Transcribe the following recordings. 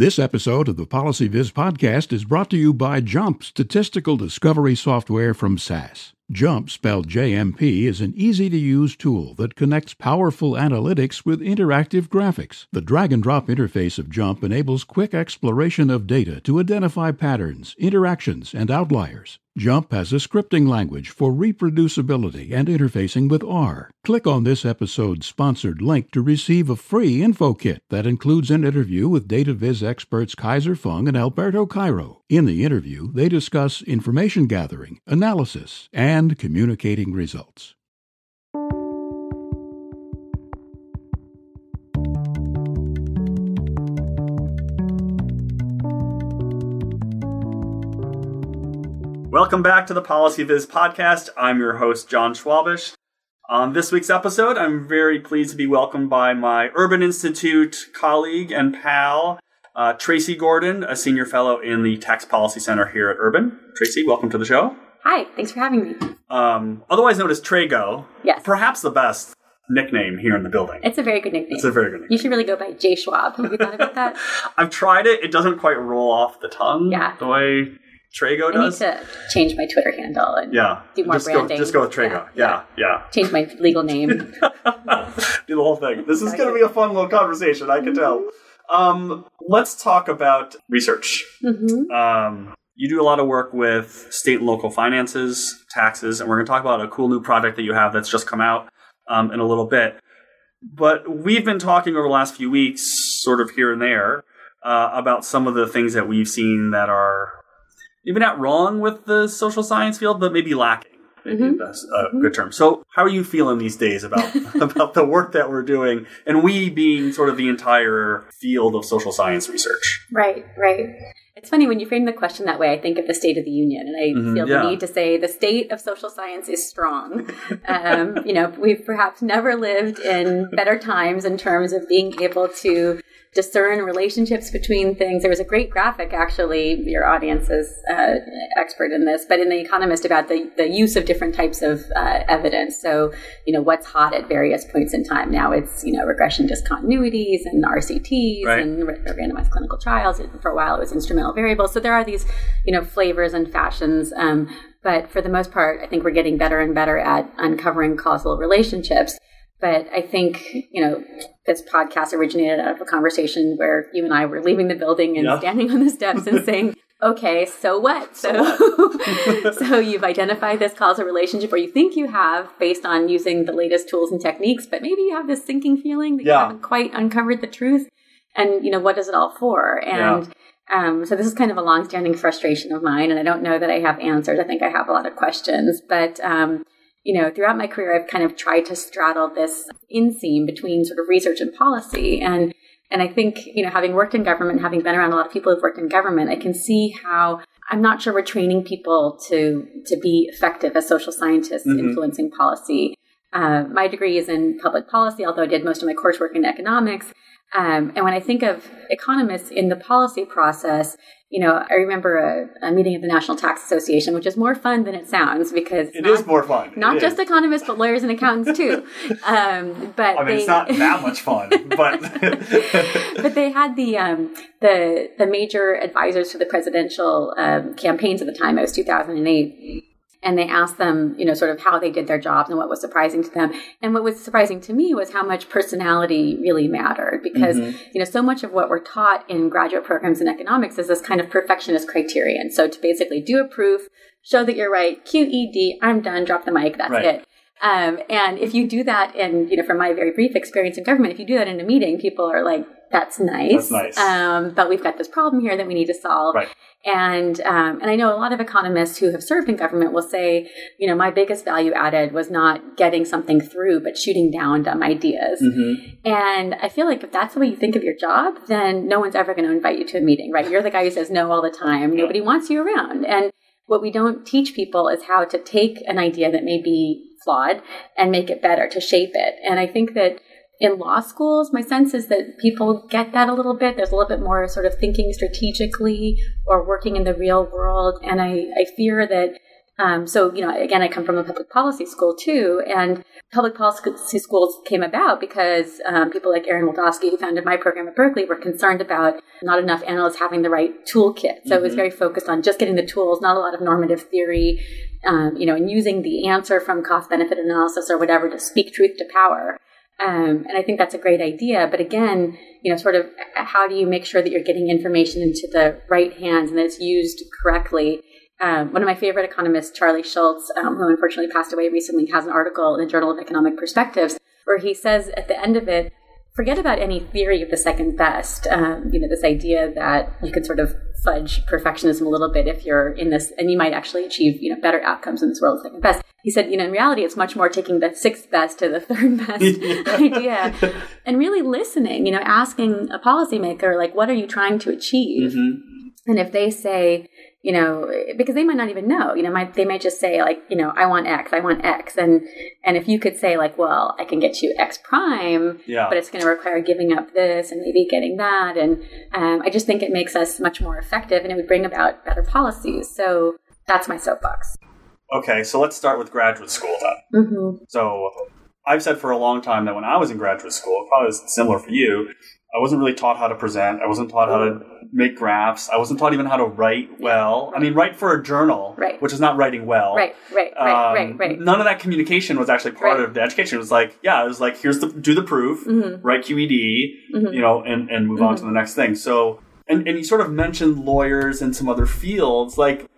This episode of the PolicyViz podcast is brought to you by Jump Statistical Discovery Software from SAS. JUMP, spelled JMP, is an easy to use tool that connects powerful analytics with interactive graphics. The drag and drop interface of JUMP enables quick exploration of data to identify patterns, interactions, and outliers. JUMP has a scripting language for reproducibility and interfacing with R. Click on this episode's sponsored link to receive a free info kit that includes an interview with DataViz experts Kaiser Fung and Alberto Cairo. In the interview, they discuss information gathering, analysis, and communicating results. Welcome back to the PolicyViz podcast. I'm your host, Jon Schwabish. On this week's episode, I'm very pleased to be welcomed by my Urban Institute colleague and pal, uh, Tracy Gordon, a senior fellow in the Tax Policy Center here at Urban. Tracy, welcome to the show. Hi, thanks for having me. Um, otherwise known as Trago. Yes. Perhaps the best nickname here in the building. It's a very good nickname. It's a very good nickname. You should really go by J Schwab. Have you thought about that? I've tried it. It doesn't quite roll off the tongue Yeah. the way Trago I need does. to change my Twitter handle and yeah. do more just branding. Go, just go with Trago. Yeah, yeah. change my legal name. do the whole thing. This is going to be a fun little conversation, I can tell. Um, let's talk about research. hmm Um, you do a lot of work with state and local finances, taxes, and we're going to talk about a cool new project that you have that's just come out um, in a little bit. But we've been talking over the last few weeks, sort of here and there, uh, about some of the things that we've seen that are maybe not wrong with the social science field, but maybe lacking. Mhm. that's a good term. So, how are you feeling these days about about the work that we're doing, and we being sort of the entire field of social science research? Right, right. It's funny when you frame the question that way. I think of the State of the Union, and I Mhm, feel yeah. the need to say the state of social science is strong. um, you know, we've perhaps never lived in better times in terms of being able to discern relationships between things. There was a great graphic, actually. Your audience is uh, expert in this, but in The Economist about the the use of different types of uh, evidence. So, you know, what's hot at various points in time. Now it's you know regression discontinuities and RCTs Right. and randomized clinical trials. For a while, it was instrumental variables. So there are these, you know, flavors and fashions. Um, but for the most part, I think we're getting better and better at uncovering causal relationships. But I think, you know, this podcast originated out of a conversation where you and I were leaving the building and Yeah. standing on the steps and saying, okay, so what? So, so you've identified this causal relationship, or you think you have, based on using the latest tools and techniques, but maybe you have this sinking feeling that Yeah. you haven't quite uncovered the truth. And, you know, what is it all for? And um, so this is kind of a long-standing frustration of mine, and I don't know that I have answers. I think I have a lot of questions, but um, you know, throughout my career, I've kind of tried to straddle this inseam between sort of research and policy, and and I think you know, having worked in government, having been around a lot of people who've worked in government, I can see how I'm not sure we're training people to to be effective as social scientists Mhm. influencing policy. Uh, my degree is in public policy, although I did most of my coursework in economics. Um, and when I think of economists in the policy process, you know, I remember a, a meeting at the National Tax Association, which is more fun than it sounds because It not, is more fun. not It just is. economists, but lawyers and accountants too. Um, but I mean, they, it's not that much fun, but but they had the um, the the major advisors to the presidential um, campaigns at the time. It was 2008. And they asked them, you know, sort of how they did their jobs and what was surprising to them. And what was surprising to me was how much personality really mattered because, Mhm. you know, so much of what we're taught in graduate programs in economics is this kind of perfectionist criterion. So to basically do a proof, show that you're right, QED, I'm done, drop the mic, that's Right. it. Um, and if you do that, and you know, from my very brief experience in government, if you do that in a meeting, people are like, "That's nice, That's nice. Um, but we've got this problem here that we need to solve." Right. And um, and I know a lot of economists who have served in government will say, you know, my biggest value added was not getting something through, but shooting down dumb ideas. Mhm. And I feel like if that's the way you think of your job, then no one's ever going to invite you to a meeting, right? You're the guy who says no all the time. Nobody wants you around. And what we don't teach people is how to take an idea that may be flawed and make it better, to shape it. And I think that in law schools, my sense is that people get that a little bit. There's a little bit more sort of thinking strategically or working in the real world. And I, I fear that Um, so, you know, again, I come from a public policy school too, and public policy schools came about because um, people like Aaron Wildavsky, who founded my program at Berkeley, were concerned about not enough analysts having the right toolkit. So mm-hmm. it was mm-hmm. very focused on just getting the tools, not a lot of normative theory, um, you know, and using the answer from cost benefit analysis or whatever to speak truth to power. Um, and I think that's a great idea. But again, you know, sort of how do you make sure that you're getting information into the right hands and that it's used correctly? Um, one of my favorite economists, Charlie Schultze, um, who unfortunately passed away recently, has an article in the Journal of Economic Perspectives where he says at the end of it, forget about any theory of the second best. Um, you know, this idea that you can sort of fudge perfectionism a little bit if you're in this, and you might actually achieve you know better outcomes in this world of second best. He said, you know, in reality, it's much more taking the sixth best to the third best idea, and really listening. You know, asking a policymaker like, what are you trying to achieve? Mm-hmm. And if they say, you know, because they might not even know, you know, might, they might just say like, you know, I want X, I want X. And, and if you could say like, well, I can get you X prime, yeah. but it's going to require giving up this and maybe getting that. And um, I just think it makes us much more effective and it would bring about better policies. So that's my soapbox. Okay. So let's start with graduate school then. Mm-hmm. So I've said for a long time that when I was in graduate school, probably similar for you, I wasn't really taught how to present. I wasn't taught how to make graphs. I wasn't taught even how to write well. I mean, write for a journal, right. which is not writing well. Right, right, um, right, right, right. None of that communication was actually part right. of the education. It was like, yeah, it was like, here's the do the proof, mm-hmm. write QED, mm-hmm. you know, and and move mm-hmm. on to the next thing. So, and and you sort of mentioned lawyers and some other fields, like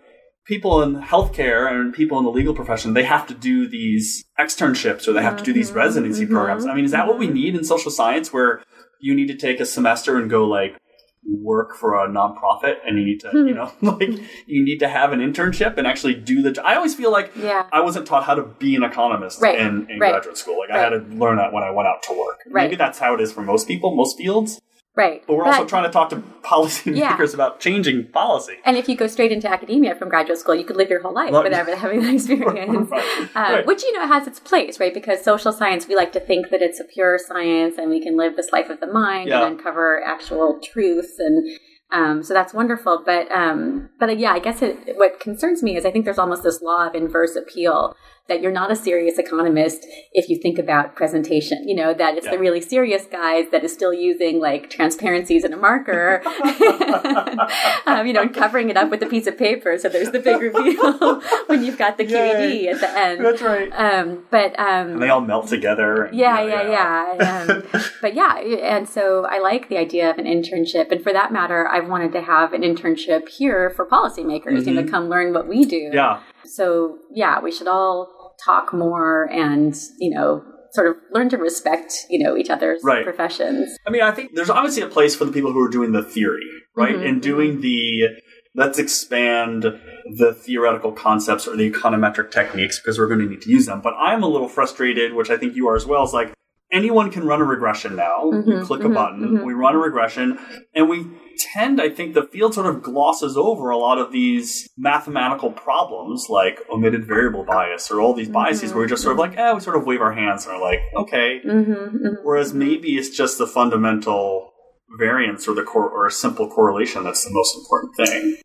people in healthcare and people in the legal profession, they have to do these externships or they have to do these mm-hmm. residency mm-hmm. programs. I mean, is that what we mm-hmm. need in social science where you need to take a semester and go like work for a nonprofit and you need to you know like you need to have an internship and actually do the i always feel like yeah. i wasn't taught how to be an economist right. in, in right. graduate school like right. i had to learn that when i went out to work maybe that's how it is for most people most fields Right. But we're but, also trying to talk to policymakers yeah. about changing policy. And if you go straight into academia from graduate school, you could live your whole life well, without having that experience, right. Um, right. which, you know, has its place, right? Because social science, we like to think that it's a pure science and we can live this life of the mind yeah. and uncover actual truths and um, so that's wonderful. But um, but uh, yeah, I guess it, what concerns me is I think there's almost this law of inverse appeal that you're not a serious economist if you think about presentation. You know that it's yeah. the really serious guys that is still using like transparencies and a marker, um, you know, and covering it up with a piece of paper. So there's the big reveal when you've got the QED Yay. at the end. That's right. Um, but um, and they all melt together. And, yeah, yeah, yeah. yeah. Um, but yeah, and so I like the idea of an internship, and for that matter, I've wanted to have an internship here for policymakers. Mm-hmm. You know, mm-hmm. come learn what we do. Yeah. So yeah, we should all talk more and, you know, sort of learn to respect, you know, each other's right. professions. I mean, I think there's obviously a place for the people who are doing the theory, right? Mm-hmm, and doing the let's expand the theoretical concepts or the econometric techniques because we're going to need to use them. But I'm a little frustrated, which I think you are as well, is like anyone can run a regression now. Mm-hmm, you click mm-hmm, a button, mm-hmm. we run a regression, and we tend, I think, the field sort of glosses over a lot of these mathematical problems like omitted variable bias or all these biases mm-hmm. where we just sort of like, eh, we sort of wave our hands and are like, okay. Mm-hmm, mm-hmm. Whereas maybe it's just the fundamental variance or the cor- or a simple correlation that's the most important thing.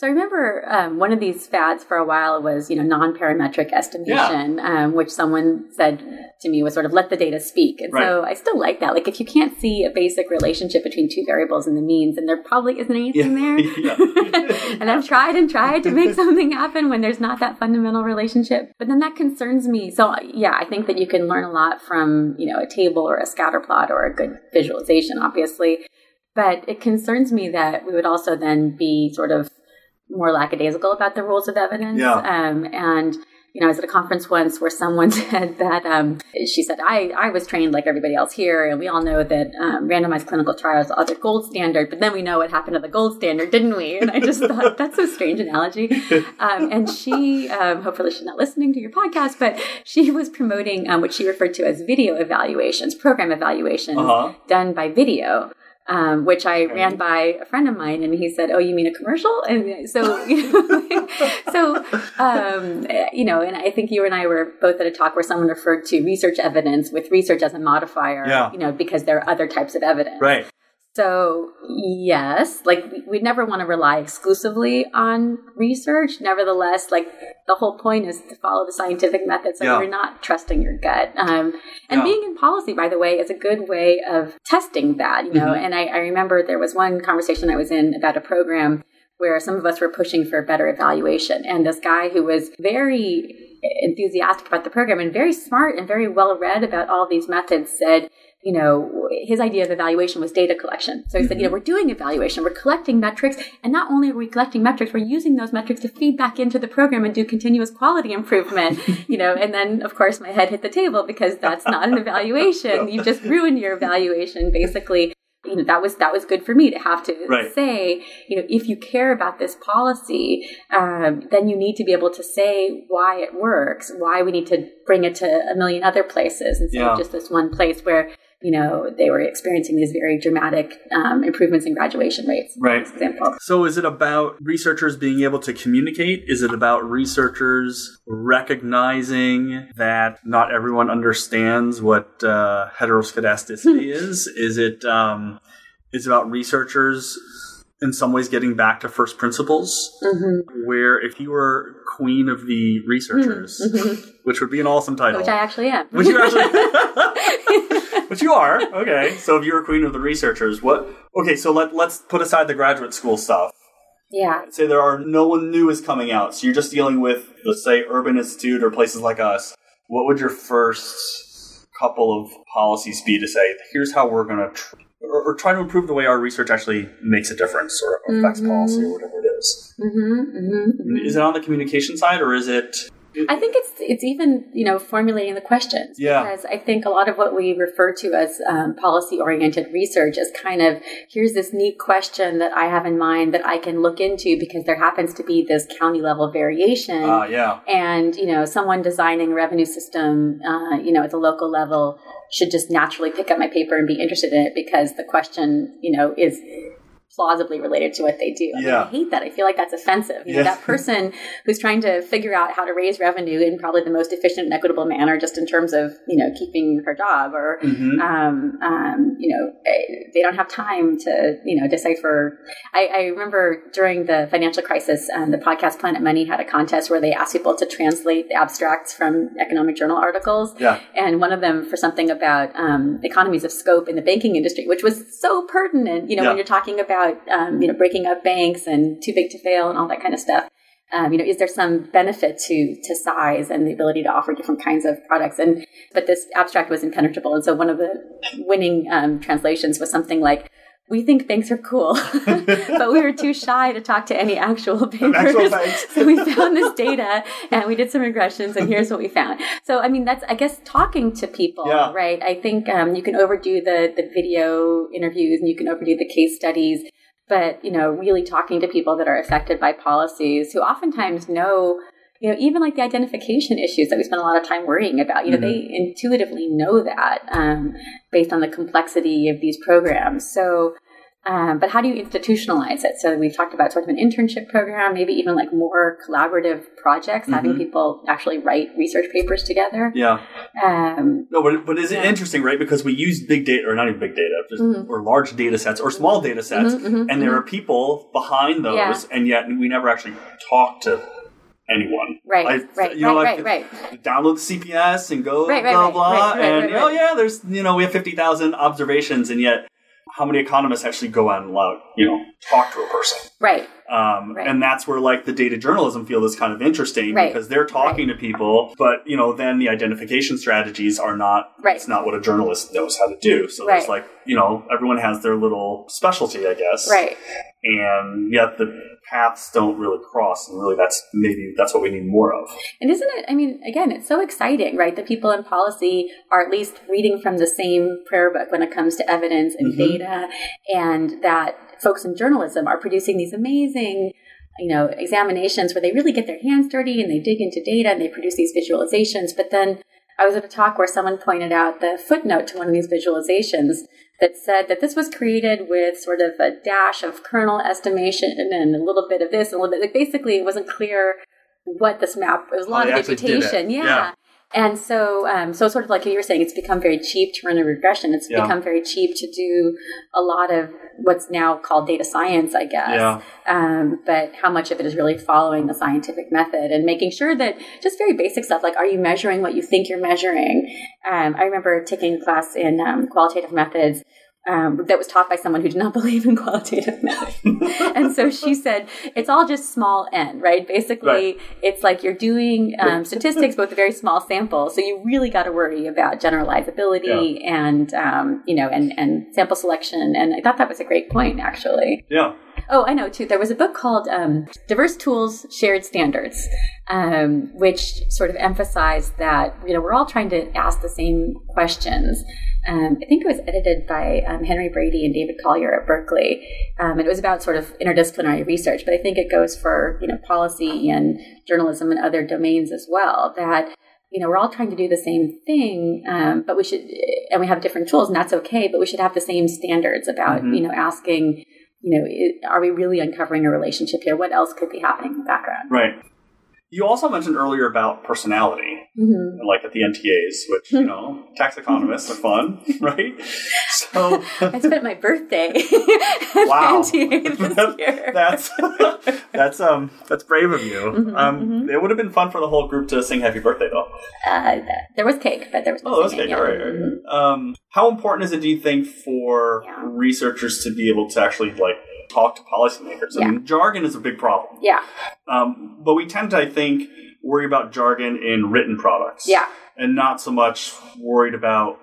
So I remember um, one of these fads for a while was, you know, non-parametric estimation, yeah. um, which someone said to me was sort of let the data speak. And right. so I still like that. Like if you can't see a basic relationship between two variables and the means, then there probably isn't anything yeah. there. and I've tried and tried to make something happen when there's not that fundamental relationship. But then that concerns me. So yeah, I think that you can learn a lot from, you know, a table or a scatter plot or a good visualization, obviously. But it concerns me that we would also then be sort of more lackadaisical about the rules of evidence. Yeah. Um, and you know, I was at a conference once where someone said that um, she said, I, I was trained like everybody else here, and we all know that um, randomized clinical trials are the gold standard, but then we know what happened to the gold standard, didn't we? And I just thought that's a strange analogy. Um, and she, um, hopefully, she's not listening to your podcast, but she was promoting um, what she referred to as video evaluations, program evaluations uh-huh. done by video um, which I ran by a friend of mine, and he said, "Oh, you mean a commercial?" And so, you know, so um, you know, and I think you and I were both at a talk where someone referred to research evidence with research as a modifier, yeah. you know, because there are other types of evidence, right? So, yes, like we never want to rely exclusively on research. Nevertheless, like the whole point is to follow the scientific method so Yeah. you're not trusting your gut. Um, and Yeah. being in policy, by the way, is a good way of testing that, you know. Mhm. And I, I remember there was one conversation I was in about a program where some of us were pushing for better evaluation. And this guy who was very enthusiastic about the program and very smart and very well read about all these methods said, you know, his idea of evaluation was data collection. So he said, you know, we're doing evaluation, we're collecting metrics, and not only are we collecting metrics, we're using those metrics to feed back into the program and do continuous quality improvement, you know, and then of course my head hit the table because that's not an evaluation. You just ruined your evaluation basically. You know, that was that was good for me to have to Right. say, you know, if you care about this policy, um, then you need to be able to say why it works, why we need to bring it to a million other places instead Yeah. of just this one place where you know they were experiencing these very dramatic um, improvements in graduation rates. Right. For example. So, is it about researchers being able to communicate? Is it about researchers recognizing that not everyone understands what uh, heteroscedasticity is? Is it um, is it about researchers in some ways getting back to first principles, hmm where if you were queen of the researchers, which would be an awesome title, Which I actually am. which you actually, which you are, okay. So, if you were queen of the researchers, what? Okay, so let let's put aside the graduate school stuff yeah. say there are no one new is coming out, so you're just dealing with, let's say, Urban Institute or places like us. What would your first couple of policies be to say, here's how we're going to, tr- or, or try to improve the way our research actually makes a difference or affects Mhm. policy or whatever it is? hmm hmm Is it on the communication side or is it? I think it's it's even you know formulating the questions Yeah. because I think a lot of what we refer to as um, policy oriented research is kind of here's this neat question that I have in mind that I can look into because there happens to be this county level variation Uh, yeah. and you know someone designing a revenue system uh, you know at the local level should just naturally pick up my paper and be interested in it because the question you know is plausibly related to what they do. I, mean, Yeah. I hate that. I feel like that's offensive. You know, that person who's trying to figure out how to raise revenue in probably the most efficient and equitable manner, just in terms of you know keeping her job, or hmm um, um, you know eh, they don't have time to you know decipher. I, I remember during the financial crisis, um, the podcast Planet Money had a contest where they asked people to translate the abstracts from economic journal articles Yeah. and one of them for something about um, economies of scope in the banking industry, which was so pertinent. You know, Yeah. when you're talking about um, you know breaking up banks and too big to fail and all that kind of stuff. Um, you know, is there some benefit to to size and the ability to offer different kinds of products? And but this abstract was impenetrable, and so one of the winning um, translations was something like. We think banks are cool, but we were too shy to talk to any actual bankers. Actual banks. so we found this data and we did some regressions, and here's what we found. So, I mean, that's, I guess, talking to people, Yeah. right? I think um, you can overdo the, the video interviews and you can overdo the case studies, but, you know, really talking to people that are affected by policies who oftentimes know you know, even like the identification issues that we spend a lot of time worrying about, you know, they intuitively know that um, based on the complexity of these programs. So, um, but how do you institutionalize it? So we've talked about sort of an internship program, maybe even like more collaborative projects, having Mhm. people actually write research papers together. Yeah. Um, No, but, but is it interesting, right? Because we use big data, or not even big data, just, Mhm. or large data sets, or small data sets, mhm, mhm, and there mhm. are people behind those, Yeah. and yet we never actually talk to anyone. right, I- right, you know, right, like, right, right. Download the CPS and go Right, right, blah right, blah, right, right, and right, oh yeah, there's you know we have fifty thousand observations, and yet how many economists actually go out and loud, you know, talk to a person? Right. Um, Right. And that's where like the data journalism field is kind of interesting Right. because they're talking to people, but you know, then the identification strategies are not, Right. it's not what a journalist knows how to do. So Right. like, you know, everyone has their little specialty, I guess. Right. And yet the paths don't really cross. And really that's maybe that's what we need more of. And isn't it, I mean, again, it's so exciting, right? That people in policy are at least reading from the same prayer book when it comes to evidence and Mhm. data, and that folks in journalism are producing these amazing, you know, examinations where they really get their hands dirty and they dig into data and they produce these visualizations. But then I was at a talk where someone pointed out the footnote to one of these visualizations that said that this was created with sort of a dash of kernel estimation and a little bit of this and a little bit. Like basically, it wasn't clear what this map. It was a lot they of imputation. Yeah. Yeah. And so, um, so sort of like you were saying, it's become very cheap to run a regression. It's Yeah. become very cheap to do a lot of what's now called data science, I guess. Yeah. Um, but how much of it is really following the scientific method and making sure that just very basic stuff like, are you measuring what you think you're measuring? Um, I remember taking a class in um, qualitative methods um, that was taught by someone who did not believe in qualitative methods. and so she said, it's all just small n, right? Basically, Right. it's like you're doing um, statistics, but with a very small sample. So you really got to worry about generalizability and, um, you know, and, and sample selection. And I thought that was a great point, actually. Yeah. Oh, I know too. There was a book called um, Diverse Tools, Shared Standards, um, which sort of emphasized that you know we're all trying to ask the same questions. Um, I think it was edited by um, Henry Brady and David Collier at Berkeley, um, and it was about sort of interdisciplinary research. But I think it goes for you know policy and journalism and other domains as well. That you know we're all trying to do the same thing, um, but we should, and we have different tools, and that's okay. But we should have the same standards about Mhm. you know asking you know, are we really uncovering a relationship here? What else could be happening in the background? Right. You also mentioned earlier about personality, Mm-hmm. like at the NTAs, which, you know, tax economists are fun, right? So I spent my birthday at Wow. Year. that's that's um that's brave of you. Mhm, um it would have been fun for the whole group to sing happy birthday though. uh, there was cake, but there was no Oh, there was cake. yeah. All right, all right. Mhm. Um, how important is it, do you think, for Yeah. researchers to be able to actually like talk to policymakers? I Yeah. mean, jargon is a big problem, Yeah, um, but we tend to, I think, worry about jargon in written products, yeah, and not so much worried about.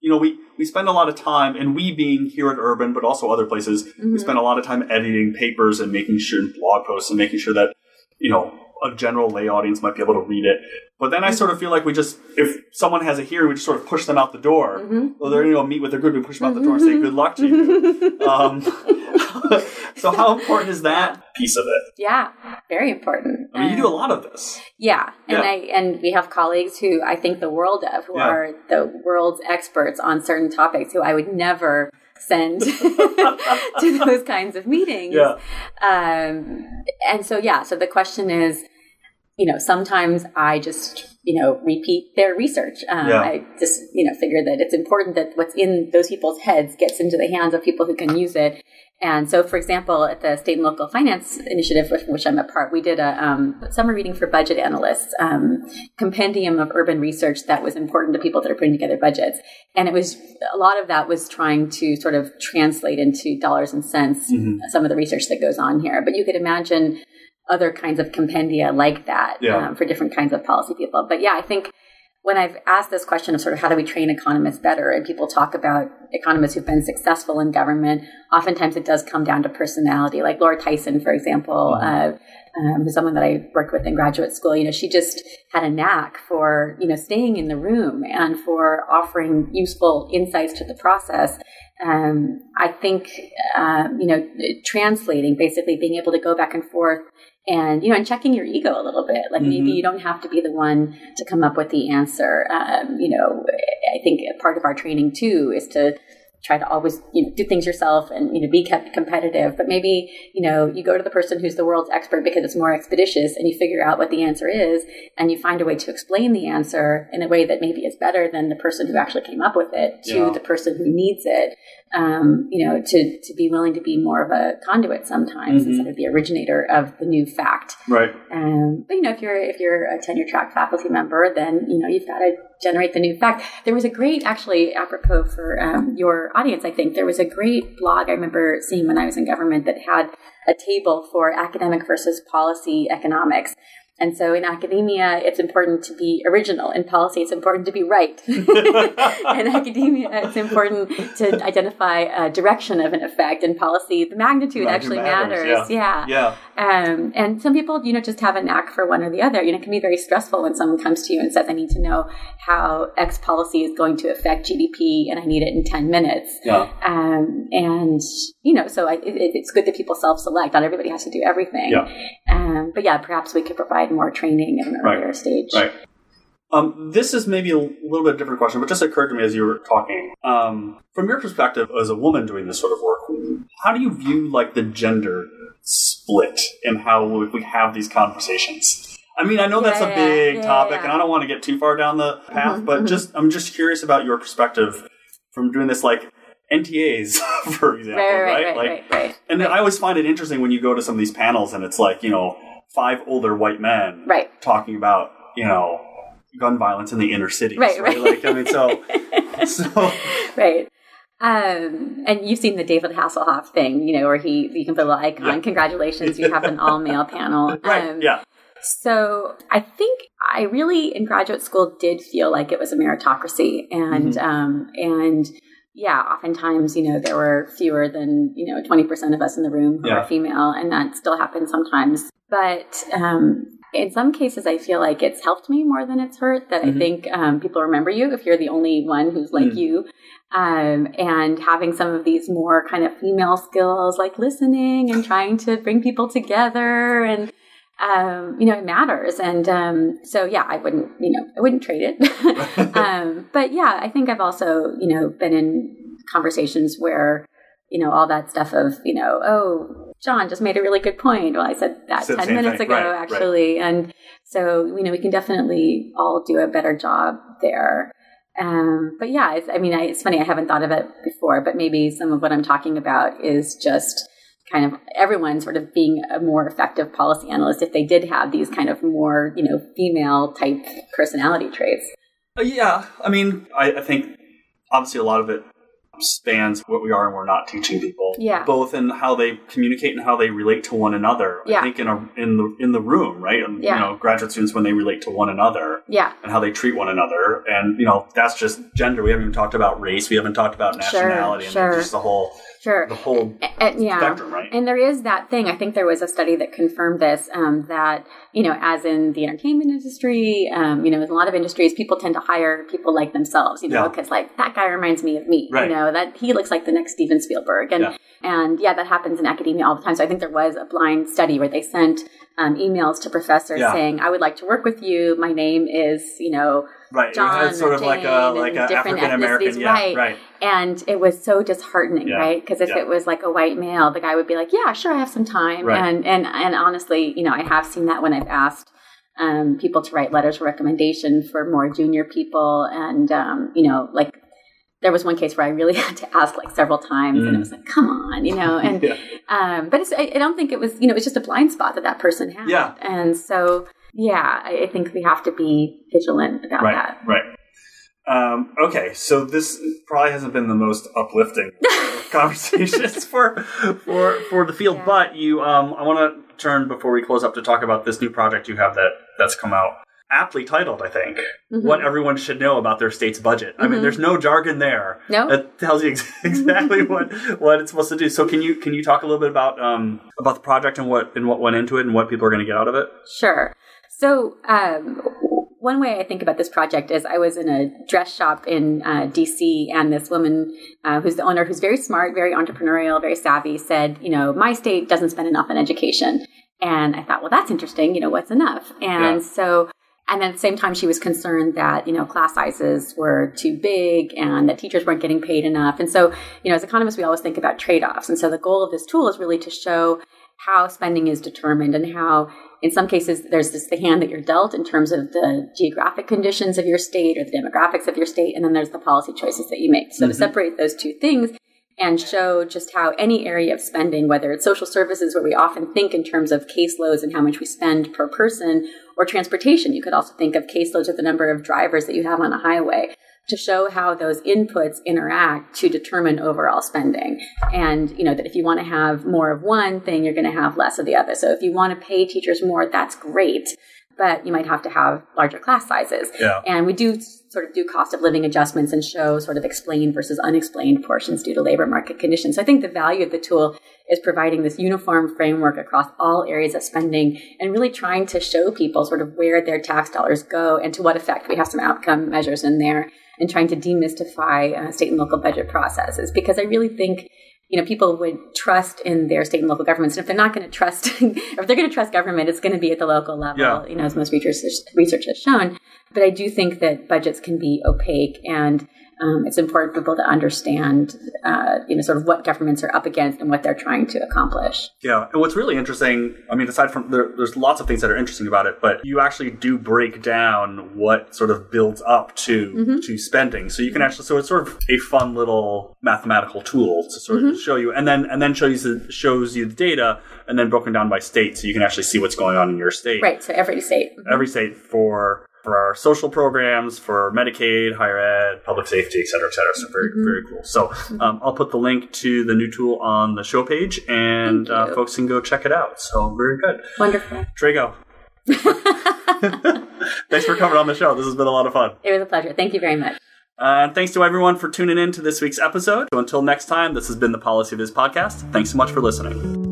You know, we, we spend a lot of time, and we being here at Urban, but also other places, we Mhm. spend a lot of time editing papers and making sure blog posts and making sure that you know a general lay audience might be able to read it. But then I sort of feel like we just, if someone has a hearing, we just sort of push them out the door. Mhm. Well, they're going to go meet with their group, we push them out the door and say, good luck to you. um, so how important is that piece of it? yeah. Very important. I mean, you Um, do a lot of this. Yeah, and Yeah. I and we have colleagues who I think the world of, who Yeah. are the world's experts on certain topics, who I would never send to those kinds of meetings. Yeah. Um, and so, yeah, so the question is, you know, sometimes I just, you know, repeat their research. Um, Yeah. I just, you know, figure that it's important that what's in those people's heads gets into the hands of people who can use it. And so, for example, at the State and Local Finance Initiative, with which I'm a part, we did a um, summer reading for budget analysts, um, compendium of urban research that was important to people that are putting together budgets. And it was a lot of that was trying to sort of translate into dollars and cents Mhm. some of the research that goes on here. But you could imagine other kinds of compendia like that Yeah. um, for different kinds of policy people. But yeah, I think when I've asked this question of sort of how do we train economists better, and people talk about economists who've been successful in government, oftentimes it does come down to personality. Like Laura Tyson, for example, uh, um, who's someone that I worked with in graduate school. You know, she just had a knack for you know staying in the room and for offering useful insights to the process. Um, I think um, you know translating, basically being able to go back and forth and you know and checking your ego a little bit like maybe Mhm. you don't have to be the one to come up with the answer um, you know i think part of our training too is to try to always you know do things yourself and you know be kept competitive but maybe you know you go to the person who's the world's expert because it's more expeditious and you figure out what the answer is and you find a way to explain the answer in a way that maybe is better than the person who actually came up with it to Yeah. the person who needs it um, you know to to be willing to be more of a conduit sometimes Mhm. instead of the originator of the new fact Right. um, but you know, if you're if you're a tenure track faculty member, then you know you've got to generate the new fact. There was a great, actually, apropos for um, your audience, I think there was a great blog I remember seeing when I was in government that had a table for academic versus policy economics. And so in academia, it's important to be original. In policy, it's important to be right. in academia, it's important to identify a direction of an effect. In policy, the magnitude Magnitude actually matters, matters. Yeah. yeah. Um, and some people, you know, just have a knack for one or the other. You know, it can be very stressful when someone comes to you and says, I need to know how X policy is going to affect GDP and I need it in 10 minutes. Yeah. Um, and, you know, so I, it, it's good that people self select. Not everybody has to do everything. Yeah. Um, but yeah, perhaps we could provide more training at an Right. earlier stage. Right. Um, this is maybe a little bit different question, but just occurred to me as you were talking. Um, from your perspective as a woman doing this sort of work, how do you view like the gender split and how we we have these conversations? I mean, I know that's a yeah, big yeah, topic, yeah. and I don't want to get too far down the path, Mhm, but just I'm just curious about your perspective from doing this, like NTAs, for example, right, right? right, right, like, right, right, and I always find it interesting when you go to some of these panels, and it's like you know five older white men right. talking about you know gun violence in the inner cities, Right, right. Like I mean, so so right. Um, and you've seen the David Hasselhoff thing, you know, where he you can put a little icon. Yeah. Congratulations, you have an all male panel. right, Um, yeah, So I think I really in graduate school did feel like it was a meritocracy, and Mhm. um, and yeah, oftentimes you know there were fewer than you know twenty percent of us in the room who Yeah. are female, and that still happens sometimes. But um, in some cases, I feel like it's helped me more than it's hurt. That Mhm. I think um, people remember you if you're the only one who's like Mm. you. Um, and having some of these more kind of female skills like listening and trying to bring people together and um, you know, it matters. And um, so, yeah, I wouldn't, you know, I wouldn't trade it. um, but yeah, I think I've also, you know, been in conversations where, you know, all that stuff of, you know, oh, John just made a really good point. Well, I said that Said 10 minutes thing. ago, Right, right. actually. And so, you know, we can definitely all do a better job there. Um, but yeah, it's, I mean, I, it's funny. I haven't thought of it before, but maybe some of what I'm talking about is just kind of everyone sort of being a more effective policy analyst if they did have these kind of more, you know, female type personality traits. Uh, yeah. I mean, I, I think obviously a lot of it spans what we are and we're not teaching people. Yeah. Both in how they communicate and how they relate to one another. Yeah. I think in a in the in the room, right? And, Yeah. You know, graduate students when they relate to one another Yeah. and how they treat one another, and you know, that's just gender. We haven't even talked about race. We haven't talked about nationality, sure. and just the whole Sure. the whole yeah. spectrum, right? And there is that thing. I think there was a study that confirmed this. Um, that you know, as in the entertainment industry, um, you know, in a lot of industries, people tend to hire people like themselves. You know, Yeah. because like that guy reminds me of me. Right. You know, that he looks like the next Steven Spielberg, and Yeah. and yeah, that happens in academia all the time. So I think there was a blind study where they sent um, emails to professors Yeah. saying, "I would like to work with you. My name is you know." Right. John it sort or of like a like a different African American, yeah, right. right. And it was so disheartening, Yeah. right? Because if Yeah. it was like a white male, the guy would be like, "Yeah, sure, I have some time." Right. And and and honestly, you know, I have seen that when I've asked um, people to write letters of recommendation for more junior people, and um, you know, like there was one case where I really had to ask like several times, and Mm. it was like, "Come on," you know, and yeah. um, but it's, I, I don't think it was, you know, it was just a blind spot that that person had, Yeah. and so yeah, I, think we have to be vigilant about right, that. right. Um, okay, so this probably hasn't been the most uplifting conversations for for for the field, Yeah. but you, um, I want to turn before we close up to talk about this new project you have that that's come out. Aptly titled, I think, Mhm. what everyone should know about their state's budget. I mean, Mhm. there's no jargon there. No? that tells you ex- exactly what what it's supposed to do. So, can you can you talk a little bit about um about the project and what and what went into it and what people are going to get out of it? Sure. So, um, one way I think about this project is I was in a dress shop in uh, DC, and this woman uh, who's the owner, who's very smart, very entrepreneurial, very savvy, said, You know, my state doesn't spend enough on education. And I thought, Well, that's interesting. You know, what's enough? And Yeah. so, and then at the same time, she was concerned that, you know, class sizes were too big and that teachers weren't getting paid enough. And so, you know, as economists, we always think about trade offs. And so the goal of this tool is really to show how spending is determined and how in some cases there's just the hand that you're dealt in terms of the geographic conditions of your state or the demographics of your state and then there's the policy choices that you make so Mhm. to separate those two things and show just how any area of spending whether it's social services where we often think in terms of caseloads and how much we spend per person or transportation you could also think of caseloads or the number of drivers that you have on a highway to show how those inputs interact to determine overall spending. And, you know, that if you want to have more of one thing, you're going to have less of the other. So if you want to pay teachers more, that's great, but you might have to have larger class sizes. Yeah. And we do sort of do cost of living adjustments and show sort of explained versus unexplained portions due to labor market conditions. So I think the value of the tool is providing this uniform framework across all areas of spending and really trying to show people sort of where their tax dollars go and to what effect. We have some outcome measures in there and trying to demystify uh, state and local budget processes. Because I really think you know people would trust in their state and local governments. And if they're not going to trust if they're going to trust government it's going to be at the local level Yeah. you know as most research research has shown. But I do think that budgets can be opaque and um, it's important for people to understand, uh, you know, sort of what governments are up against and what they're trying to accomplish. Yeah, and what's really interesting, I mean, aside from there, there's lots of things that are interesting about it, but you actually do break down what sort of builds up to mm-hmm. to spending. So you can actually, so it's sort of a fun little mathematical tool to sort mm-hmm. of show you, and then and then shows you the, shows you the data, and then broken down by state, so you can actually see what's going on in your state. Right. So every state, mm-hmm. every state for for our social programs, for Medicaid, higher ed, public safety, et cetera, et cetera. So very, mm-hmm. very cool. So um, I'll put the link to the new tool on the show page, and uh, folks can go check it out. So very good. Wonderful. Trago. thanks for coming on the show. This has been a lot of fun. It was a pleasure. Thank you very much. Uh, thanks to everyone for tuning in to this week's episode. So until next time, this has been the PolicyViz podcast. Thanks so much for listening.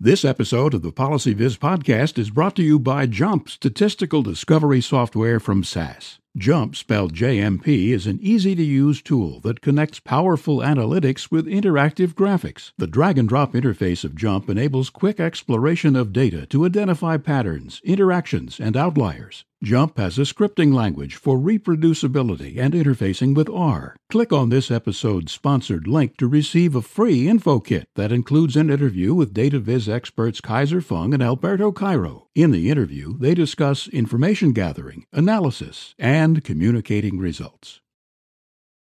This episode of the PolicyViz podcast is brought to you by Jump Statistical Discovery Software from SAS. Jump, spelled JMP, is an easy to use tool that connects powerful analytics with interactive graphics. The drag and drop interface of Jump enables quick exploration of data to identify patterns, interactions, and outliers. JMP has a scripting language for reproducibility and interfacing with R. Click on this episode's sponsored link to receive a free info kit that includes an interview with DataViz experts Kaiser Fung and Alberto Cairo. In the interview, they discuss information gathering, analysis, and communicating results.